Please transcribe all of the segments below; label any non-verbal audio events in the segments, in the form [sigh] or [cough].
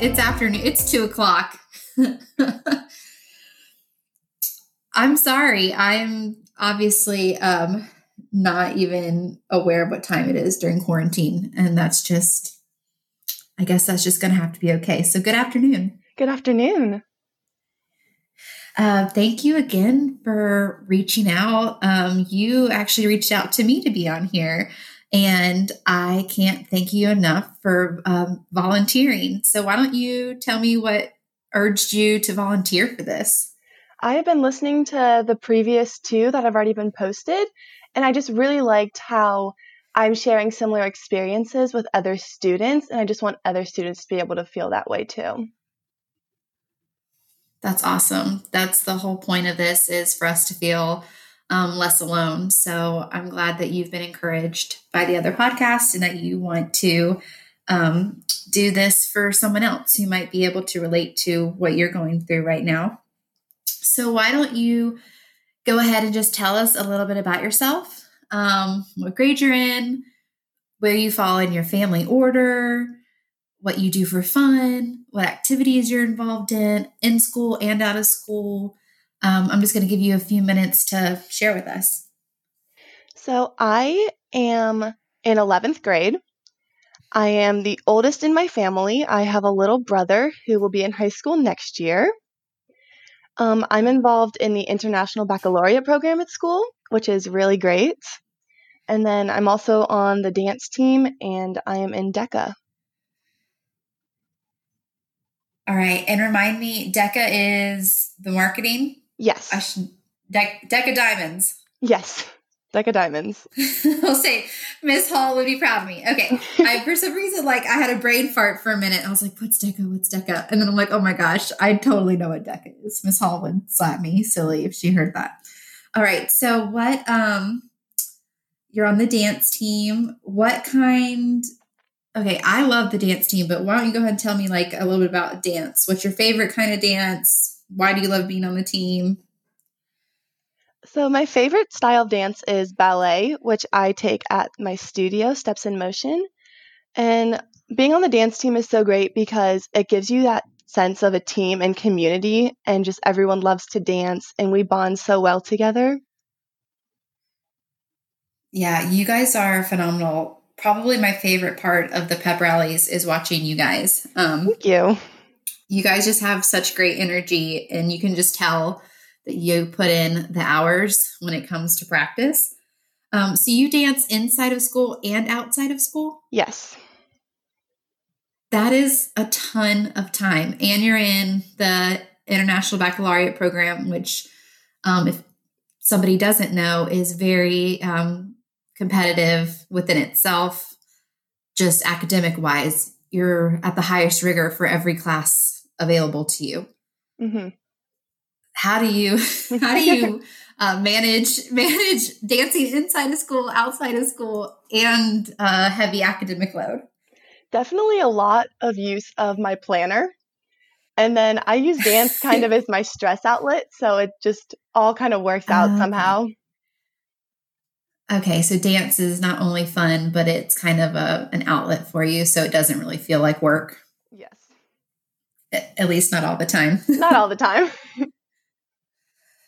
it's afternoon. It's two o'clock. [laughs] I'm sorry. I'm obviously um, not even aware of what time it is during quarantine. And that's just, I guess that's just going to have to be okay. So, good afternoon. Good afternoon. Uh, thank you again for reaching out. Um, you actually reached out to me to be on here, and I can't thank you enough for um, volunteering. So, why don't you tell me what urged you to volunteer for this? I have been listening to the previous two that have already been posted, and I just really liked how I'm sharing similar experiences with other students, and I just want other students to be able to feel that way too. That's awesome. That's the whole point of this is for us to feel um, less alone. So I'm glad that you've been encouraged by the other podcasts and that you want to um, do this for someone else who might be able to relate to what you're going through right now. So why don't you go ahead and just tell us a little bit about yourself, um, what grade you're in, where you fall in your family order, what you do for fun, what activities you're involved in, in school and out of school. Um, I'm just going to give you a few minutes to share with us. So, I am in 11th grade. I am the oldest in my family. I have a little brother who will be in high school next year. Um, I'm involved in the International Baccalaureate program at school, which is really great. And then I'm also on the dance team and I am in DECA. All right. And remind me, DECA is the marketing? Yes. I should, De- DECA Diamonds. Yes. DECA Diamonds. [laughs] I'll say Miss Hall would be proud of me. Okay. [laughs] I, for some reason, like I had a brain fart for a minute. I was like, what's DECA? What's DECA? And then I'm like, oh my gosh, I totally know what DECA is. Miss Hall would slap me silly if she heard that. All right. So what, um, you're on the dance team. What kind Okay, I love the dance team, but why don't you go ahead and tell me like a little bit about dance? What's your favorite kind of dance? Why do you love being on the team? So, my favorite style of dance is ballet, which I take at my studio, Steps in Motion. And being on the dance team is so great because it gives you that sense of a team and community, and just everyone loves to dance, and we bond so well together. Yeah, you guys are phenomenal probably my favorite part of the pep rallies is watching you guys. Um, Thank you. You guys just have such great energy, and you can just tell that you put in the hours when it comes to practice. Um, so you dance inside of school and outside of school? Yes. That is a ton of time. And you're in the International Baccalaureate program, which, um, if somebody doesn't know, is very um, competitive within itself, just academic wise. You're at the highest rigor for every class available to you. Mm-hmm. How do you [laughs] how do you [laughs] uh, manage manage dancing inside of school, outside of school, and uh, heavy academic load? Definitely a lot of use of my planner. And then I use dance kind of [laughs] as my stress outlet. So it just all kind of works out somehow. Okay, so dance is not only fun, but it's kind of a an outlet for you, so it doesn't really feel like work. At least not all the time. [laughs] not all the time. [laughs]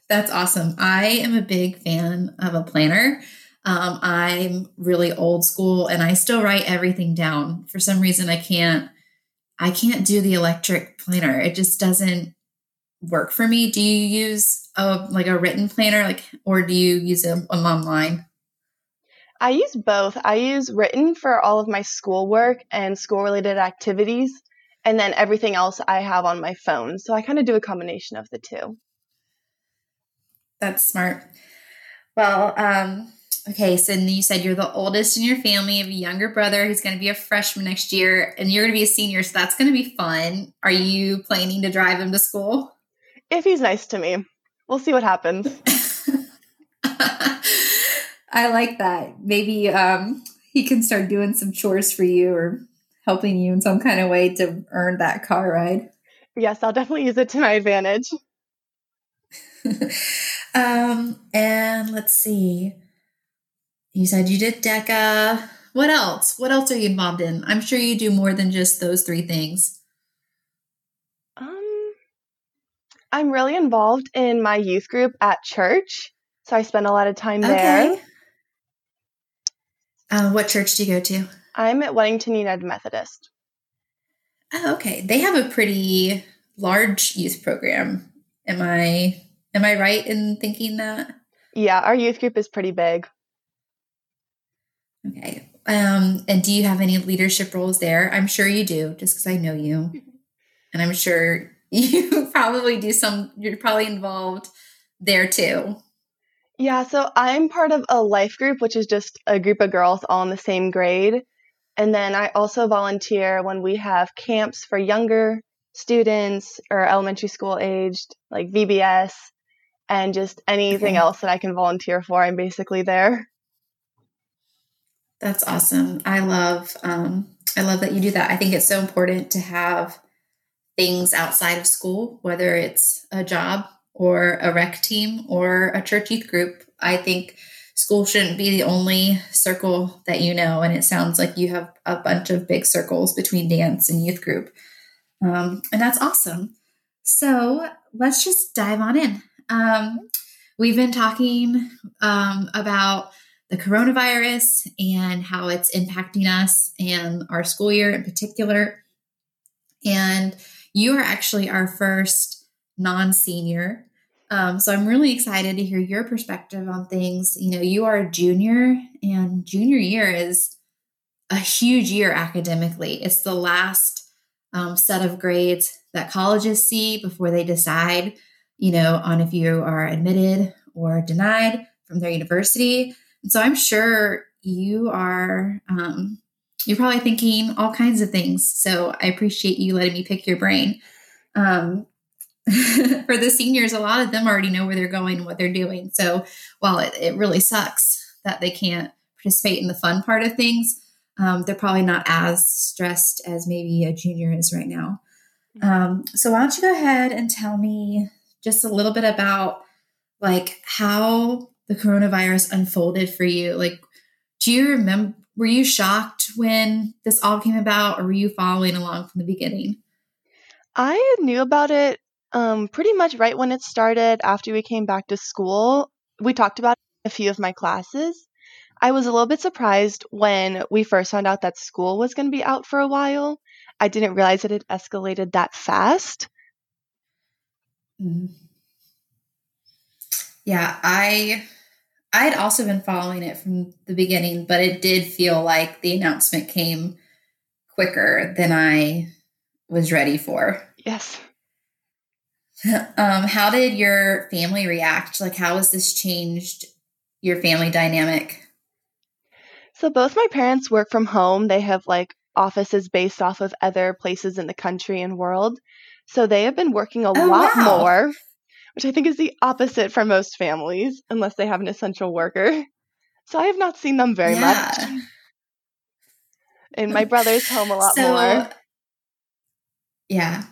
That's awesome. I am a big fan of a planner. Um, I'm really old school and I still write everything down. For some reason I can't I can't do the electric planner. It just doesn't work for me. Do you use a like a written planner like or do you use them online? I use both. I use written for all of my schoolwork and school related activities, and then everything else I have on my phone. So I kind of do a combination of the two. That's smart. Well, um, okay, so you said you're the oldest in your family. You have a younger brother who's going to be a freshman next year, and you're going to be a senior, so that's going to be fun. Are you planning to drive him to school? If he's nice to me, we'll see what happens. [laughs] [laughs] I like that. Maybe um, he can start doing some chores for you or helping you in some kind of way to earn that car ride. Yes, I'll definitely use it to my advantage. [laughs] um, and let's see. You said you did DECA. what else? What else are you involved in? I'm sure you do more than just those three things. Um, I'm really involved in my youth group at church, so I spend a lot of time there. Okay. Uh, what church do you go to? I'm at Weddington United Methodist. Oh, okay. They have a pretty large youth program. Am I am I right in thinking that? Yeah, our youth group is pretty big. Okay. Um, and do you have any leadership roles there? I'm sure you do, just because I know you. And I'm sure [laughs] you probably do some, you're probably involved there too. Yeah, so I'm part of a life group, which is just a group of girls all in the same grade. And then I also volunteer when we have camps for younger students or elementary school aged, like VBS, and just anything Okay. else that I can volunteer for. I'm basically there. That's awesome. I love um I love that you do that. I think it's so important to have things outside of school, whether it's a job or a rec team or a church youth group. I think school shouldn't be the only circle that you know and it sounds like you have a bunch of big circles between dance and youth group. Um, and that's awesome. So let's just dive on in. Um, we've been talking um, about the coronavirus and how it's impacting us and our school year in particular. And you are actually our first non senior. Um, so I'm really excited to hear your perspective on things. You know, you are a junior, and junior year is a huge year academically. It's the last um, set of grades that colleges see before they decide, you know, on if you are admitted or denied from their university. And so I'm sure you are, um, you're probably thinking all kinds of things. So I appreciate you letting me pick your brain. Um, [laughs] for the seniors, a lot of them already know where they're going and what they're doing. So while it, it really sucks that they can't participate in the fun part of things, um, they're probably not as stressed as maybe a junior is right now. Um, so why don't you go ahead and tell me just a little bit about like how the coronavirus unfolded for you? Like, do you remember? Were you shocked when this all came about, or were you following along from the beginning? I knew about it um, pretty much right when it started after we came back to school. We talked about it in a few of my classes. I was a little bit surprised when we first found out that school was going to be out for a while. I didn't realize that it escalated that fast. Mhm. Yeah, I I had also been following it from the beginning, but it did feel like the announcement came quicker than I was ready for. Yes. [laughs] Um, how did your family react? Like, how has this changed your family dynamic? So both my parents work from home. They have like offices based off of other places in the country and world. So they have been working a Oh, lot wow. more, which I think is the opposite for most families, unless they have an essential worker. [laughs] So I have not seen them very much. Yeah. And my brother's home a lot more. Yeah.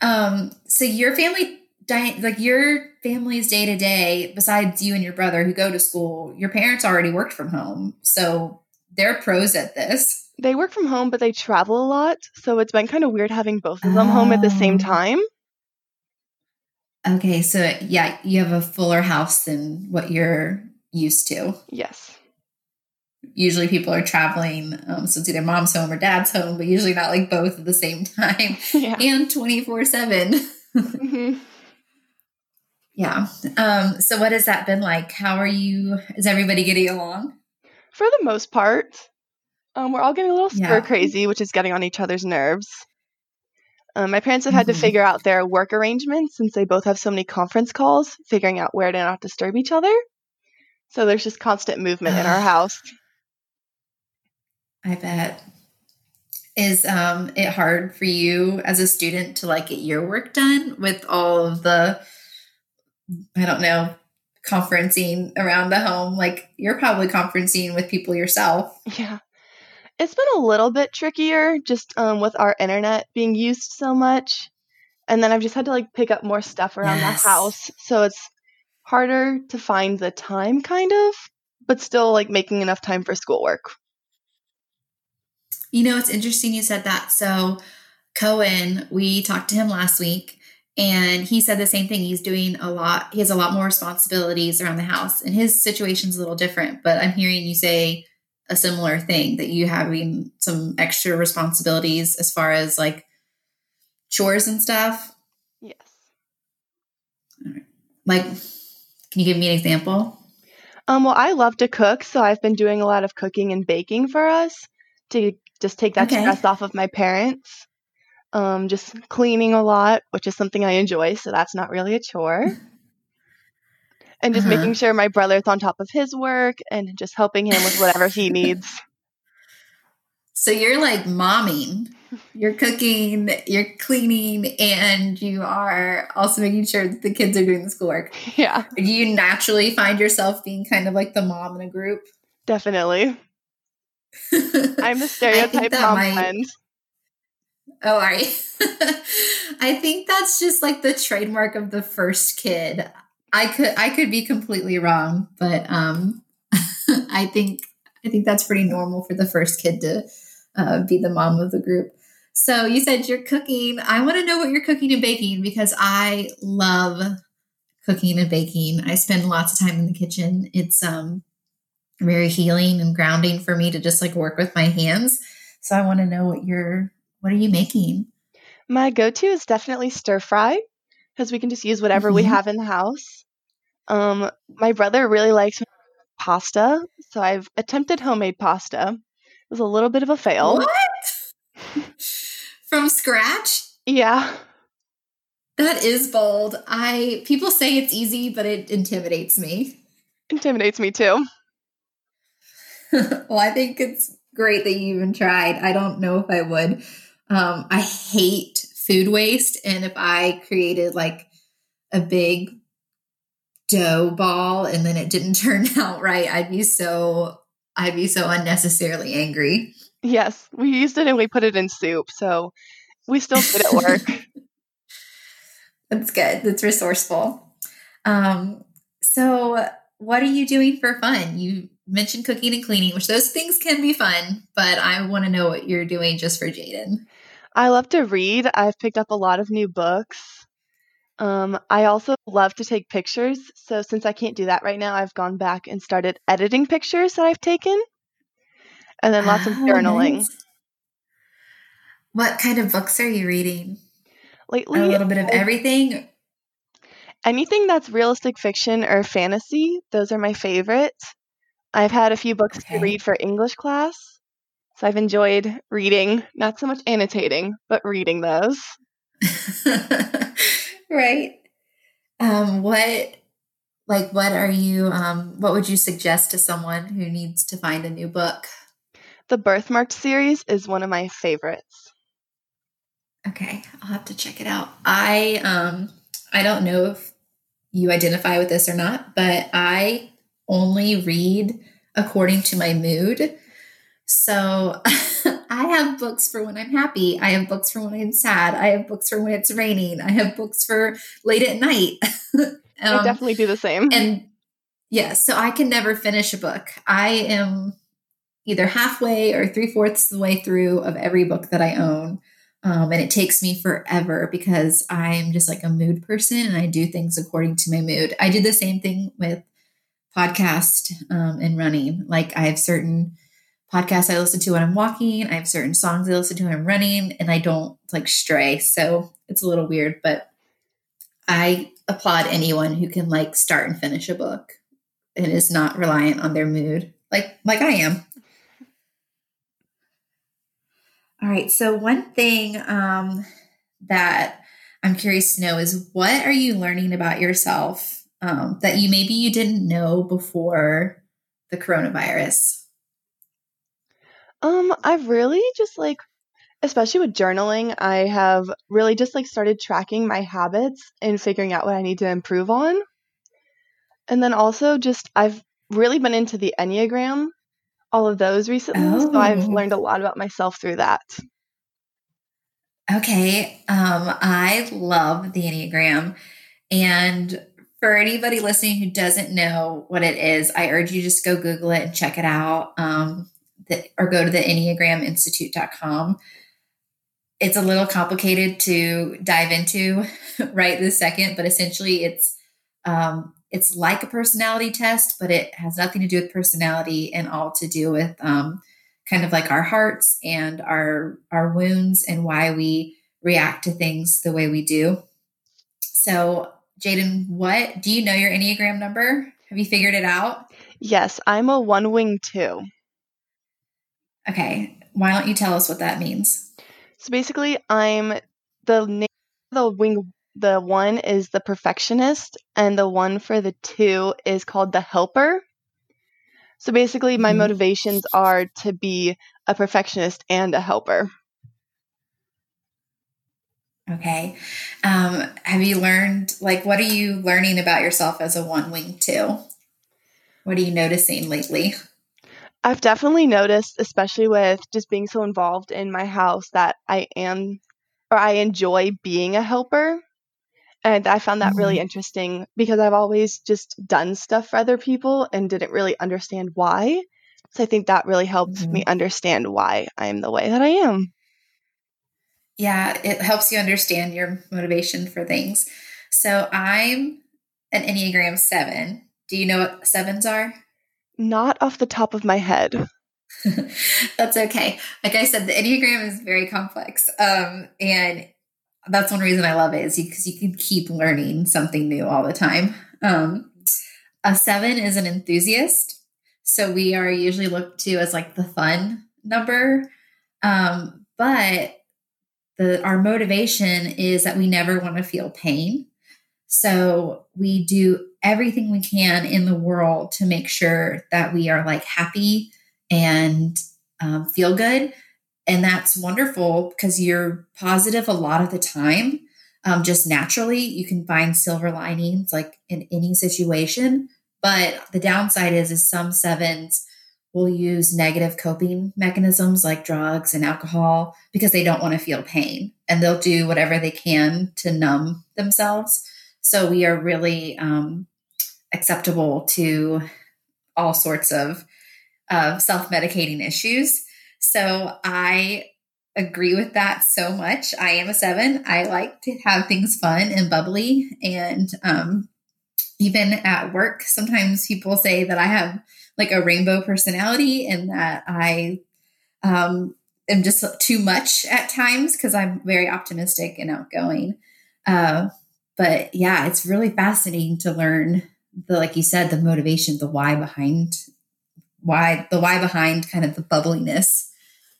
Um, so your family like your family's day to day besides you and your brother who go to school your parents already worked from home. So they're pros at this. They work from home but they travel a lot. So it's been kind of weird having both of them oh. home at the same oh. time. Okay so yeah you have a fuller house than what you're used to. Yes. Usually people are traveling um, so it's either mom's home or dad's home but usually not like both at the same [laughs] time. [laughs] Yeah. and 24 7 mm-hmm. [laughs] Yeah. Um, so, what has that been like? How are you? Is everybody getting along? For the most part, um, we're all getting a little stir crazy, which is getting on each other's nerves. Um, my parents have had mm-hmm. to figure out their work arrangements since they both have so many conference calls, figuring out where to not disturb each other. So there's just constant movement in our house. I bet. Is um it hard for you as a student to like get your work done with all of the I don't know, conferencing around the home? Like you're probably conferencing with people yourself. Yeah. It's been a little bit trickier just um, with our internet being used so much. And then I've just had to like pick up more stuff around Yes. the house. So it's harder to find the time, kind of, but still like making enough time for schoolwork. You know, it's interesting you said that. So, Cohen, we talked to him last week and he said the same thing. He's doing a lot, he has a lot more responsibilities around the house, and his situation's a little different. But I'm hearing you say a similar thing that you having some extra responsibilities as far as like chores and stuff. Yes. Like, can you give me an example? Um, well, I love to cook, so I've been doing a lot of cooking and baking for us to just take that Okay. stress off of my parents. Um, just cleaning a lot, which is something I enjoy, so that's not really a chore. [laughs] And just Uh-huh. making sure my brother's on top of his work and just helping him with whatever he [laughs] needs. So you're like momming. You're cooking, you're cleaning, and you are also making sure that the kids are doing the schoolwork. [laughs] yeah, Do you naturally find yourself being kind of like the mom in a group? definitely. [laughs] I'm the stereotype mom might- friend. Oh, are you? [laughs] I think that's just like the trademark of the first kid. I could I could be completely wrong, but um [laughs] I think I think that's pretty normal for the first kid to uh, be the mom of the group. So you said you're cooking. I want to know what you're cooking and baking because I love cooking and baking. I spend lots of time in the kitchen. It's um very healing and grounding for me to just like work with my hands. So I want to know what you're what are you making? My go to is definitely stir fry because we can just use whatever we Mhm. have in the house. Um, my brother really likes pasta, so I've attempted homemade pasta. It was a little bit of a fail. What? From scratch? Yeah, That is bold. I people say it's easy, but it intimidates me. intimidates me too. [laughs] well, I think it's great that you even tried. I don't know if I would. Um, I hate food waste, and if I created like a big dough ball and then it didn't [laughs] turn out right, I'd be so I'd be so unnecessarily angry. Yes, we used it and we put it in soup, so we still did it work. [laughs] That's good. That's resourceful. Um, so what are you doing for fun? You mentioned cooking and cleaning, which those things can be fun, but I want to know what you're doing just for Jayden. I love to read. I've picked up a lot of new books. Um, I also love to take pictures. So since I can't do that right now, I've gone back and started editing pictures that I've taken, and then lots of Oh, journaling. nice. What kind of books are you reading? Lately, A little bit of everything. anything that's realistic fiction or fantasy, those are my favorite. I've had a few books Okay. to read for English class. So I've enjoyed reading, not so much annotating, but reading those. [laughs] right. Um, what like what are you um what would you suggest to someone who needs to find a new book? The Birthmarked series is one of my favorites. Okay, I'll have to check it out. I um I don't know if you identify with this or not, but I only read according to my mood. So [laughs] I have books for when I'm happy. I have books for when I'm sad. I have books for when it's raining. I have books for late at night. [laughs] I Um, definitely do the same. and yeah, so I can never finish a book. I am either halfway or three fourths the way through of every book that I own. Um, and it takes me forever because I'm just like a mood person and I do things according to my mood. I do the same thing with podcast um, and running. Like I have certain podcasts I listen to when I'm walking, I have certain songs I listen to when I'm running, and I don't like stray. So it's a little weird, but I applaud anyone who can like start and finish a book and is not reliant on their mood, like like I am. All right. So one thing um, that I'm curious to know is what are you learning about yourself um, that you maybe you didn't know before the coronavirus? Um, I've really just like, especially with journaling, I have really just like started tracking my habits and figuring out what I need to improve on. And then also just I've really been into the Enneagram, all of those recently. So I've Oh. learned a lot about myself through that. Okay. Um, I love the Enneagram. And for anybody listening who doesn't know what it is, I urge you just go Google it and check it out. Um, the, or go to the enneagraminstitute.com it's a little complicated to dive into [laughs] right this second, but essentially it's um, it's like a personality test, but it has nothing to do with personality and all to do with um, kind of like our hearts and our our wounds and why we react to things the way we do. So, Jayden, what do you know your Enneagram number? Have you figured it out? Yes, I'm a one wing two. Okay, why don't you tell us what that means? So basically, I'm the name the wing. The one is the perfectionist, and the one for the two is called the helper. So basically, my mm-hmm. motivations are to be a perfectionist and a helper. Okay. Um, have you learned, like, what are you learning about yourself as a one wing two? What are you noticing lately? I've definitely noticed, especially with just being so involved in my house, that I am or I enjoy being a helper. And I found that mm-hmm. really interesting because I've always just done stuff for other people and didn't really understand why. So I think that really helped mm-hmm. me understand why I'm the way that I am. Yeah, it helps you understand your motivation for things. So I'm an Enneagram 7. Do you know what sevens are? Not off the top of my head. [laughs] that's okay. Like I said, the Enneagram is very complex. Um, and that's one reason I love it is because you can keep learning something new all the time. Um, a seven is an enthusiast. So we are usually looked to as like the fun number. Um, but the our motivation is that we never want to feel pain. So we do everything we can in the world to make sure that we are like happy and um, feel good. And that's wonderful because you're positive a lot of the time. Um, just naturally, you can find silver linings like in any situation. But the downside is, is some sevens will use negative coping mechanisms like drugs and alcohol because they don't want to feel pain and they'll do whatever they can to numb themselves. So we are really um, acceptable to all sorts of uh, self medicating issues. So I agree with that so much. I am a seven. I like to have things fun and bubbly. And um, even at work, sometimes people say that I have like a rainbow personality and that I um, am just too much at times because I'm very optimistic and outgoing. Uh, but yeah, it's really fascinating to learn the, like you said, the motivation, the why behind why, the why behind kind of the bubbliness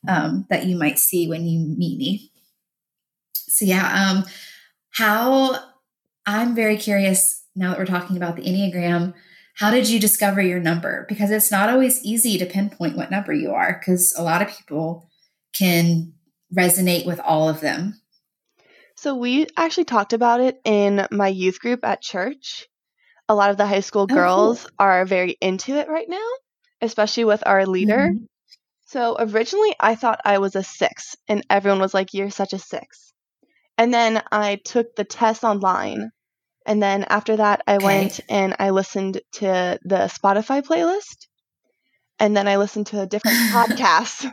um, that you might see when you meet me. So yeah, um, how I'm very curious now that we're talking about the Enneagram. How did you discover your number? Because it's not always easy to pinpoint what number you are, because a lot of people can resonate with all of them. So we actually talked about it in my youth group at church. A lot of the high school girls oh, cool. are very into it right now, especially with our leader. Mm-hmm. So originally I thought I was a six, and everyone was like, You're such a six. And then I took the test online. And then after that, I okay. went and I listened to the Spotify playlist. And then I listened to different [laughs] podcasts.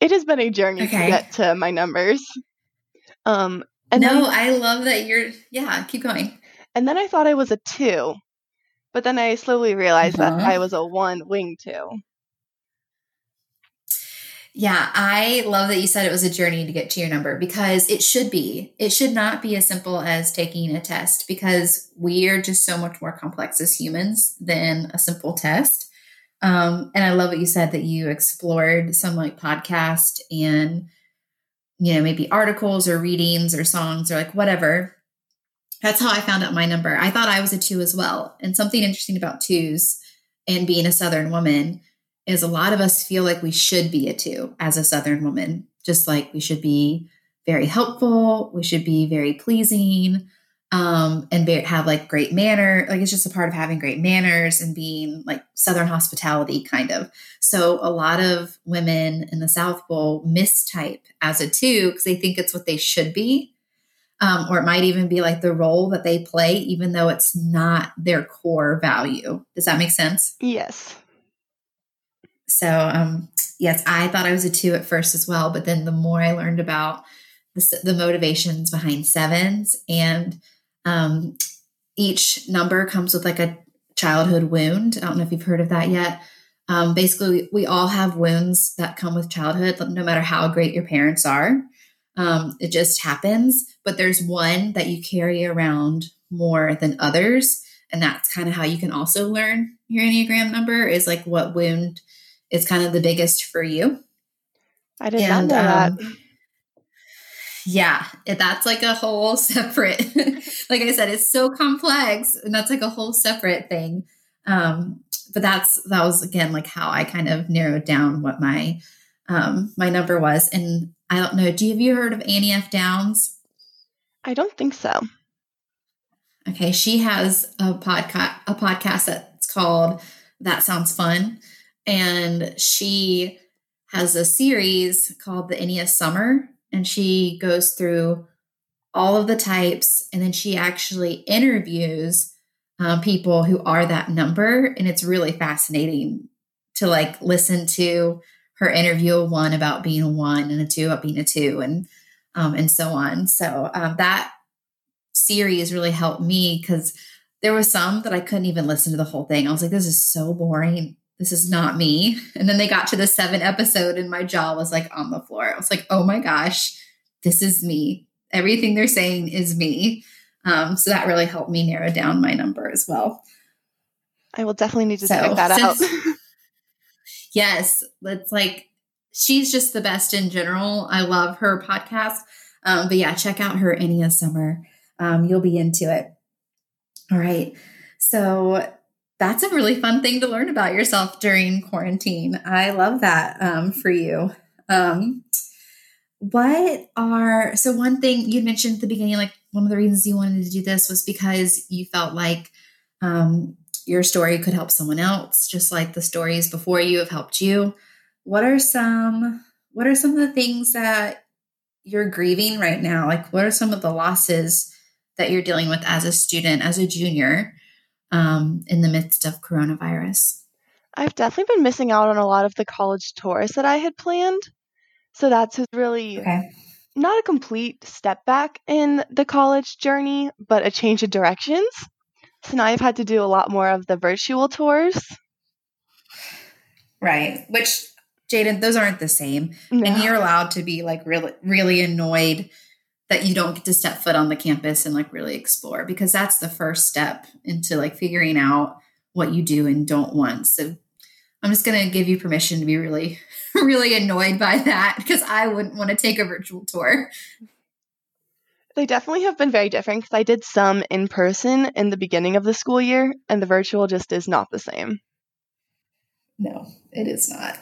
It has been a journey okay. to get to my numbers. Um, and no, then, I love that you're. Yeah, keep going. And then I thought I was a two, but then I slowly realized uh-huh. that I was a one wing two. Yeah, I love that you said it was a journey to get to your number because it should be. It should not be as simple as taking a test because we are just so much more complex as humans than a simple test. Um, and I love what you said that you explored some like podcast and you know, maybe articles or readings or songs or like whatever. That's how I found out my number. I thought I was a two as well. And something interesting about twos and being a Southern woman is a lot of us feel like we should be a two as a Southern woman, just like we should be very helpful, we should be very pleasing, um, and be, have like great manner. Like it's just a part of having great manners and being like Southern hospitality kind of. So a lot of women in the South will mistype as a two because they think it's what they should be. Um, or it might even be like the role that they play, even though it's not their core value. Does that make sense? Yes. So, um, yes, I thought I was a two at first as well, but then the more I learned about the, the motivations behind sevens and um, each number comes with like a childhood wound. I don't know if you've heard of that yet. Um, basically, we, we all have wounds that come with childhood, no matter how great your parents are. Um, it just happens. But there's one that you carry around more than others. And that's kind of how you can also learn your Enneagram number is like what wound is kind of the biggest for you. I did not know um, that. Yeah, that's like a whole [laughs] separate, like I said, it's so complex and that's like a whole separate thing. Um, but that's, that was again, like how I kind of narrowed down what my, um, my number was. And I don't know, do you, have you heard of Annie F. Downs? I don't think so. Okay. She has a podcast, a podcast that's called That Sounds Fun. And she has a series called the Ennea Summer and she goes through all of the types and then she actually interviews um, people who are that number and it's really fascinating to like listen to her interview a one about being a one and a two about being a two and um, and so on. So um, that series really helped me because there was some that i couldn't even listen to the whole thing. I was like this is so boring this is not me. And then they got to the seven episode and my jaw was like on the floor. I was like, oh my gosh, this is me. Everything they're saying is me. Um, so that really helped me narrow down my number as well. I will definitely need to so, check that out. [laughs] yes, it's like she's just the best in general. I love her podcast. Um, but yeah, check out her Ennea Summer. Um, you'll be into it. All right. So that's a really fun thing to learn about yourself during quarantine. I love that um, for you. Um, what are so one thing you mentioned at the beginning, like one of the reasons you wanted to do this was because you felt like um, your story could help someone else, just like the stories before you have helped you. What are some what are some of the things that you're grieving right now? Like what are some of the losses that you're dealing with as a student, as a junior? Um, in the midst of coronavirus? I've definitely been missing out on a lot of the college tours that I had planned. So that's really okay. not a complete step back in the college journey, but a change of directions. So now I've had to do a lot more of the virtual tours. Right. Which, Jayden, those aren't the same. No. And you're allowed to be like really, really annoyed that you don't get to step foot on the campus and like really explore because that's the first step into like figuring out what you do and don't want. So I'm just going to give you permission to be really, [laughs] really annoyed by that because I wouldn't want to take a virtual tour. They definitely have been very different because I did some in person in the beginning of the school year, and the virtual just is not the same. No, it is not.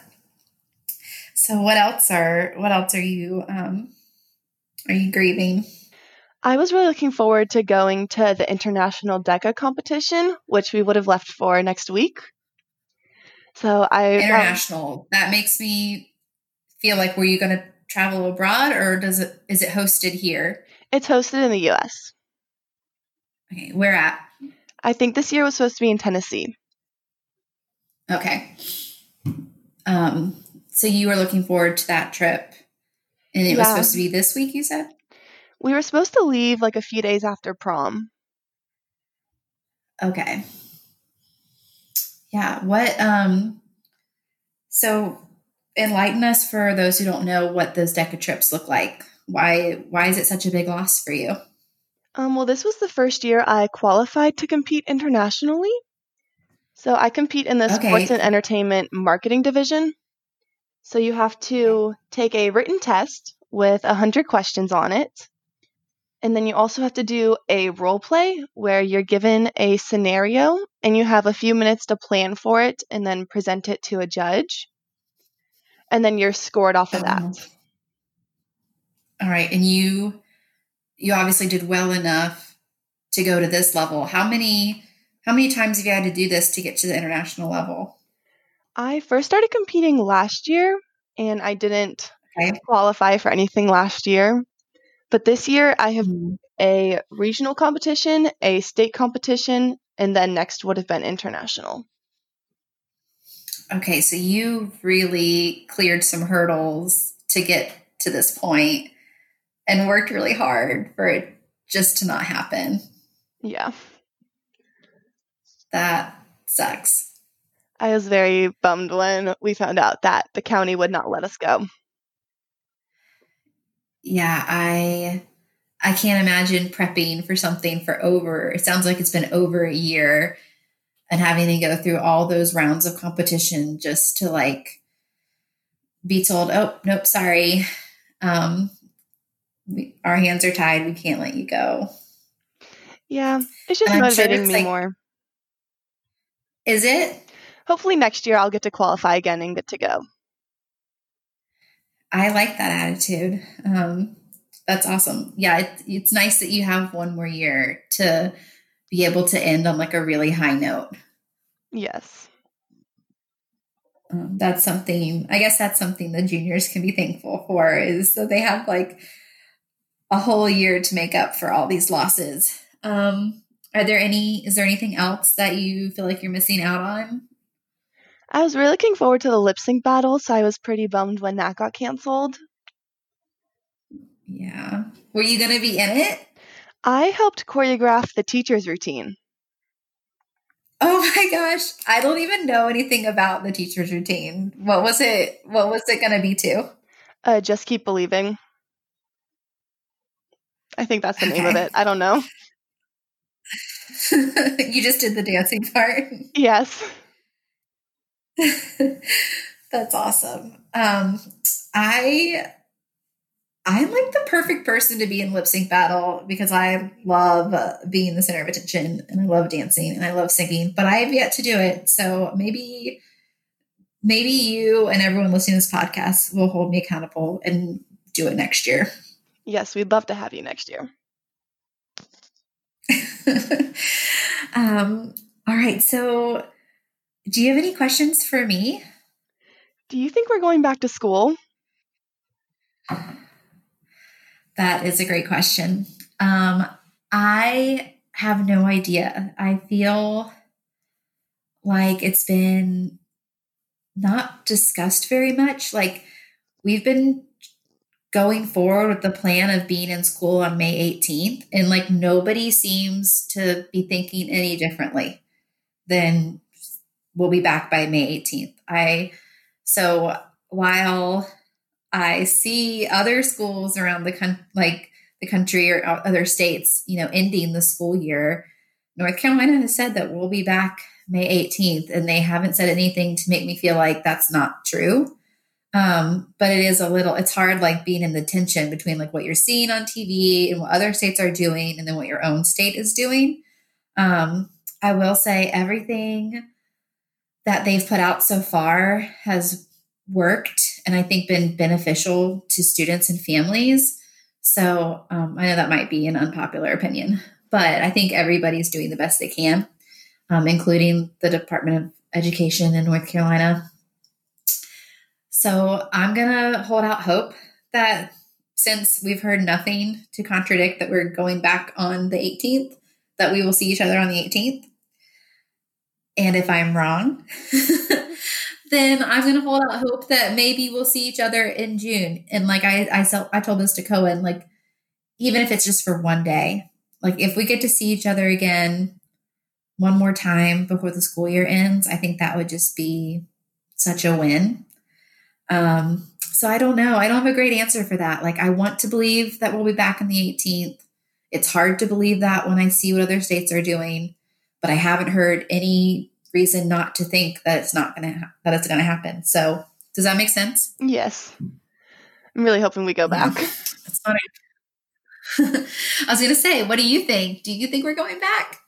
So what else are what else are you um, are you grieving? I was really looking forward to going to the international DECA competition, which we would have left for next week. So I um, international. Um, that makes me feel like were you going to travel abroad, or does it is it hosted here? It's hosted in the U.S. Okay, where at? I think this year was supposed to be in Tennessee. Okay. Um. So you were looking forward to that trip. And it yeah. was supposed to be this week, you said? We were supposed to leave like a few days after prom. Okay. Yeah. What, um, so enlighten us for those who don't know what those DECA trips look like. Why, why is it such a big loss for you? Um, well, this was the first year I qualified to compete internationally. So I compete in the okay. sports and entertainment marketing division. So you have to take a written test with 100 questions on it. And then you also have to do a role play where you're given a scenario and you have a few minutes to plan for it and then present it to a judge. And then you're scored off of that. Oh. All right. And you you obviously did well enough to go to this level. How many how many times have you had to do this to get to the international level? I first started competing last year and I didn't okay. qualify for anything last year. But this year I have mm-hmm. a regional competition, a state competition, and then next would have been international. okay, so you really cleared some hurdles to get to this point and worked really hard for it just to not happen. Yeah. That sucks. I was very bummed when we found out that the county would not let us go. Yeah, I I can't imagine prepping for something for over it sounds like it's been over a year and having to go through all those rounds of competition just to like be told, "Oh, nope, sorry. Um we, our hands are tied. We can't let you go." Yeah, it's just I'm sure motivating it's me like- more. Is it? Hopefully next year I'll get to qualify again and get to go. I like that attitude. Um, that's awesome. Yeah, it, it's nice that you have one more year to be able to end on like a really high note. Yes. Um, that's something. I guess that's something the juniors can be thankful for is that they have like a whole year to make up for all these losses. Um, are there any? Is there anything else that you feel like you're missing out on? I was really looking forward to the lip sync battle, so I was pretty bummed when that got canceled. Yeah. Were you going to be in it? I helped choreograph the teacher's routine. Oh [laughs] my gosh. I don't even know anything about the teacher's routine. What was it? What was it going to be to? Uh, just keep believing. I think that's the name of it. I don't know. [laughs] you just did the dancing part. Yes. [laughs] That's awesome. Um, I I'm like the perfect person to be in lip sync battle because I love uh, being the center of attention and I love dancing and I love singing, but I have yet to do it. So maybe maybe you and everyone listening to this podcast will hold me accountable and do it next year. Yes, we'd love to have you next year. [laughs] um, all right. So, do you have any questions for me? Do you think we're going back to school? That is a great question. Um, I have no idea. I feel like it's been not discussed very much. Like, we've been going forward with the plan of being in school on May 18th, and like nobody seems to be thinking any differently than we'll be back by May 18th. I so while I see other schools around the country, like the country or other states, you know, ending the school year, North Carolina has said that we'll be back May 18th, and they haven't said anything to make me feel like that's not true. Um, but it is a little, it's hard like being in the tension between like what you're seeing on TV and what other states are doing and then what your own state is doing. Um, I will say everything that they've put out so far has worked and I think been beneficial to students and families. So um, I know that might be an unpopular opinion, but I think everybody's doing the best they can, um, including the Department of Education in North Carolina. So I'm going to hold out hope that since we've heard nothing to contradict that we're going back on the 18th, that we will see each other on the 18th. And if I'm wrong, [laughs] then I'm going to hold out hope that maybe we'll see each other in June. And like I, I, I told this to Cohen, like even if it's just for one day, like if we get to see each other again one more time before the school year ends, I think that would just be such a win. Um, so I don't know. I don't have a great answer for that. Like I want to believe that we'll be back on the 18th. It's hard to believe that when I see what other states are doing, but I haven't heard any reason not to think that it's not going to ha- that it's going to happen. So does that make sense? Yes. I'm really hoping we go back. [laughs] That's not. [laughs] I was going to say, what do you think? Do you think we're going back?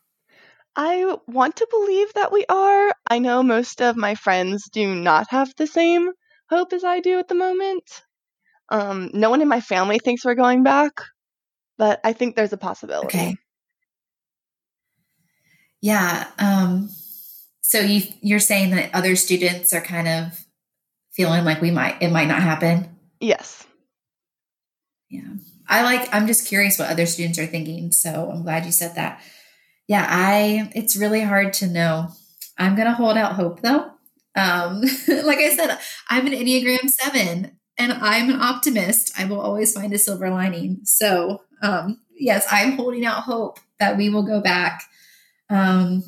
I want to believe that we are. I know most of my friends do not have the same hope as I do at the moment. Um, no one in my family thinks we're going back, but I think there's a possibility. Okay. Yeah. Um, so you you're saying that other students are kind of feeling like we might it might not happen. Yes. Yeah. I like I'm just curious what other students are thinking. So I'm glad you said that. Yeah, I it's really hard to know. I'm gonna hold out hope though. Um, [laughs] like I said, I'm an Enneagram 7 and I'm an optimist. I will always find a silver lining. So, um, yes, I'm holding out hope that we will go back um,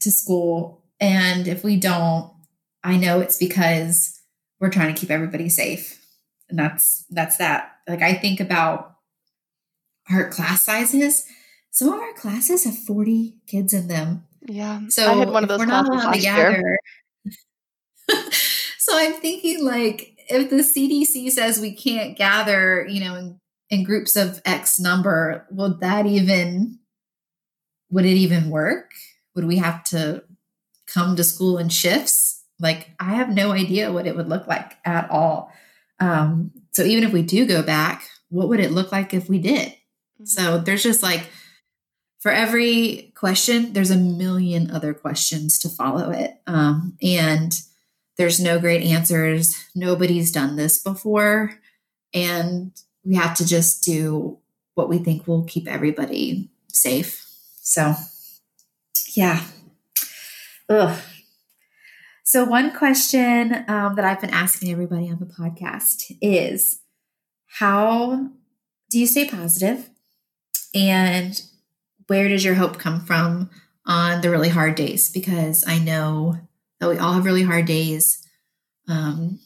to school. And if we don't, I know it's because we're trying to keep everybody safe. And that's that's that. Like I think about our class sizes. Some of our classes have 40 kids in them. Yeah. So I had one of those classes last year. [laughs] so I'm thinking like if the CDC says we can't gather, you know, in, in groups of X number, would that even would it even work? Would we have to come to school in shifts? Like I have no idea what it would look like at all. Um, so even if we do go back, what would it look like if we did? Mm-hmm. So there's just like for every question, there's a million other questions to follow it. Um, and there's no great answers. Nobody's done this before. And we have to just do what we think will keep everybody safe. So, yeah. Ugh. So, one question um, that I've been asking everybody on the podcast is how do you stay positive? And where does your hope come from on the really hard days? Because I know that we all have really hard days um,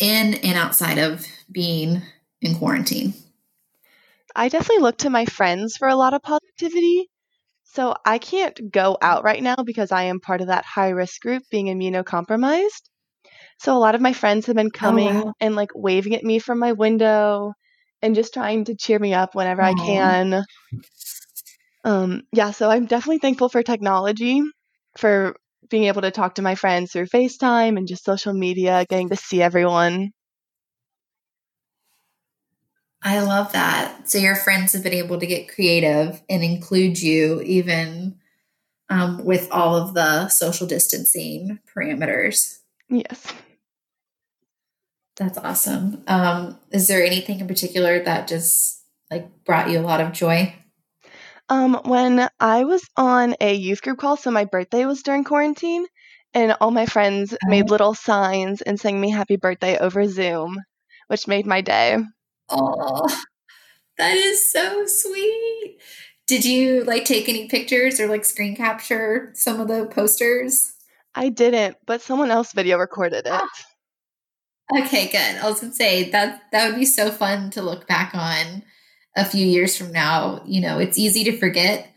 in and outside of being in quarantine. I definitely look to my friends for a lot of positivity. So I can't go out right now because I am part of that high risk group being immunocompromised. So a lot of my friends have been oh, coming oh, wow. and like waving at me from my window and just trying to cheer me up whenever Aww. I can. Um, yeah, so I'm definitely thankful for technology, for being able to talk to my friends through FaceTime and just social media, getting to see everyone. I love that. So your friends have been able to get creative and include you even um, with all of the social distancing parameters. Yes. That's awesome. Um, is there anything in particular that just like brought you a lot of joy? Um, when I was on a youth group call, so my birthday was during quarantine, and all my friends oh. made little signs and sang me happy birthday over Zoom, which made my day. Oh, that is so sweet. Did you like take any pictures or like screen capture some of the posters? I didn't, but someone else video recorded it. Ah. Okay, good. I was gonna say that that would be so fun to look back on a few years from now. You know, it's easy to forget.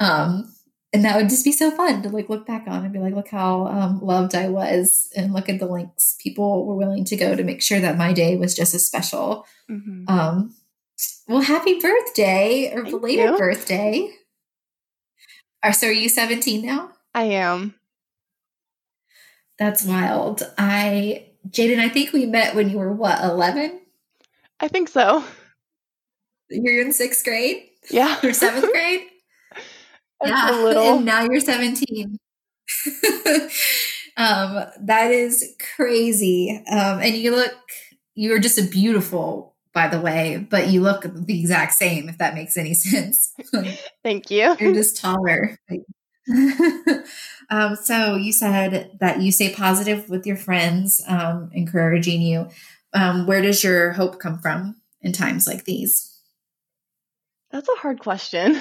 Um, and that would just be so fun to like look back on and be like, look how um, loved I was, and look at the links people were willing to go to make sure that my day was just as special. Mm-hmm. Um, well, happy birthday or Thank belated you. birthday. Are so are you 17 now? I am. That's wild. I Jayden, I think we met when you were what, 11? I think so. You're in sixth grade? Yeah. Or seventh [laughs] grade? Yeah. [laughs] And now you're 17. [laughs] um, that is crazy. Um, and you look, you're just a beautiful, by the way, but you look the exact same, if that makes any [laughs] sense. Thank you. You're just taller. um, so you said that you stay positive with your friends, um, encouraging you. Um, where does your hope come from in times like these? That's a hard question.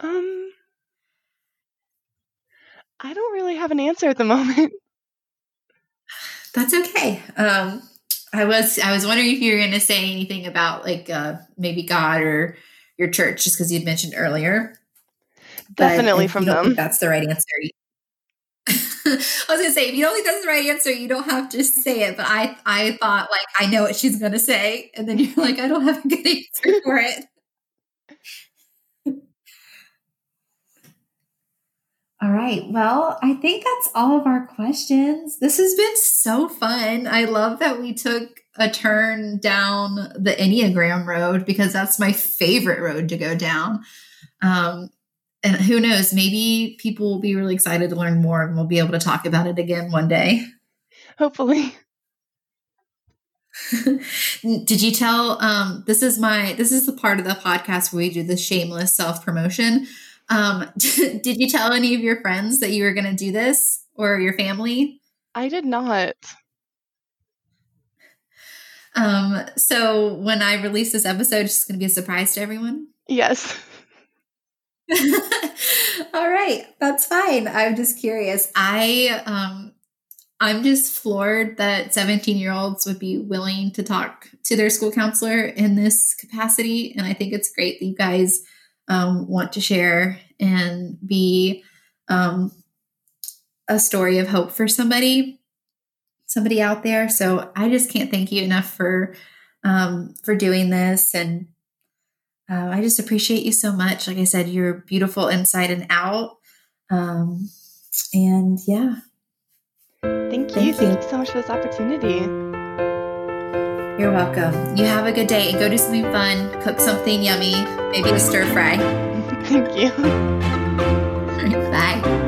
Um, I don't really have an answer at the [laughs] moment. That's okay. Um, I was I was wondering if you were going to say anything about like uh, maybe God or your church, just because you'd mentioned earlier. Definitely from them. that's the right answer. [laughs] I was gonna say, if you don't think that's the right answer, you don't have to say it. But I, I thought like I know what she's gonna say, and then you're like, I don't have a good [laughs] answer for it. All right. Well, I think that's all of our questions. This has been so fun. I love that we took a turn down the Enneagram road because that's my favorite road to go down. Um, and who knows, maybe people will be really excited to learn more and we'll be able to talk about it again one day. Hopefully. [laughs] Did you tell um this is my this is the part of the podcast where we do the shameless self-promotion. Um [laughs] did you tell any of your friends that you were going to do this or your family? I did not. Um, so when I release this episode, it's just going to be a surprise to everyone. Yes. [laughs] All right, that's fine. I'm just curious. I um I'm just floored that 17 year olds would be willing to talk to their school counselor in this capacity. And I think it's great that you guys um, want to share and be um, a story of hope for somebody, somebody out there. So I just can't thank you enough for um, for doing this. And uh, I just appreciate you so much. Like I said, you're beautiful inside and out. Um, and yeah, Thank you. Thank you. Thank you so much for this opportunity. You're welcome. You have a good day and go do something fun. Cook something yummy, maybe a stir fry. [laughs] Thank you. [laughs]